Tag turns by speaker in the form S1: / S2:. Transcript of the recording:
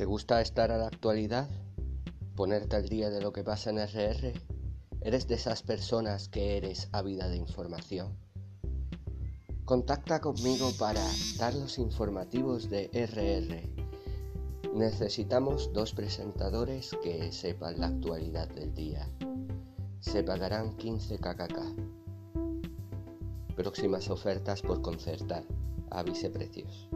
S1: ¿Te gusta estar a la actualidad? ¿Ponerte al día de lo que pasa en RR? ¿Eres de esas personas que eres ávida de información? Contacta conmigo para dar los informativos de RR. Necesitamos dos presentadores que sepan la actualidad del día. Se pagarán 15 KKK. Próximas ofertas por concertar. Avise precios.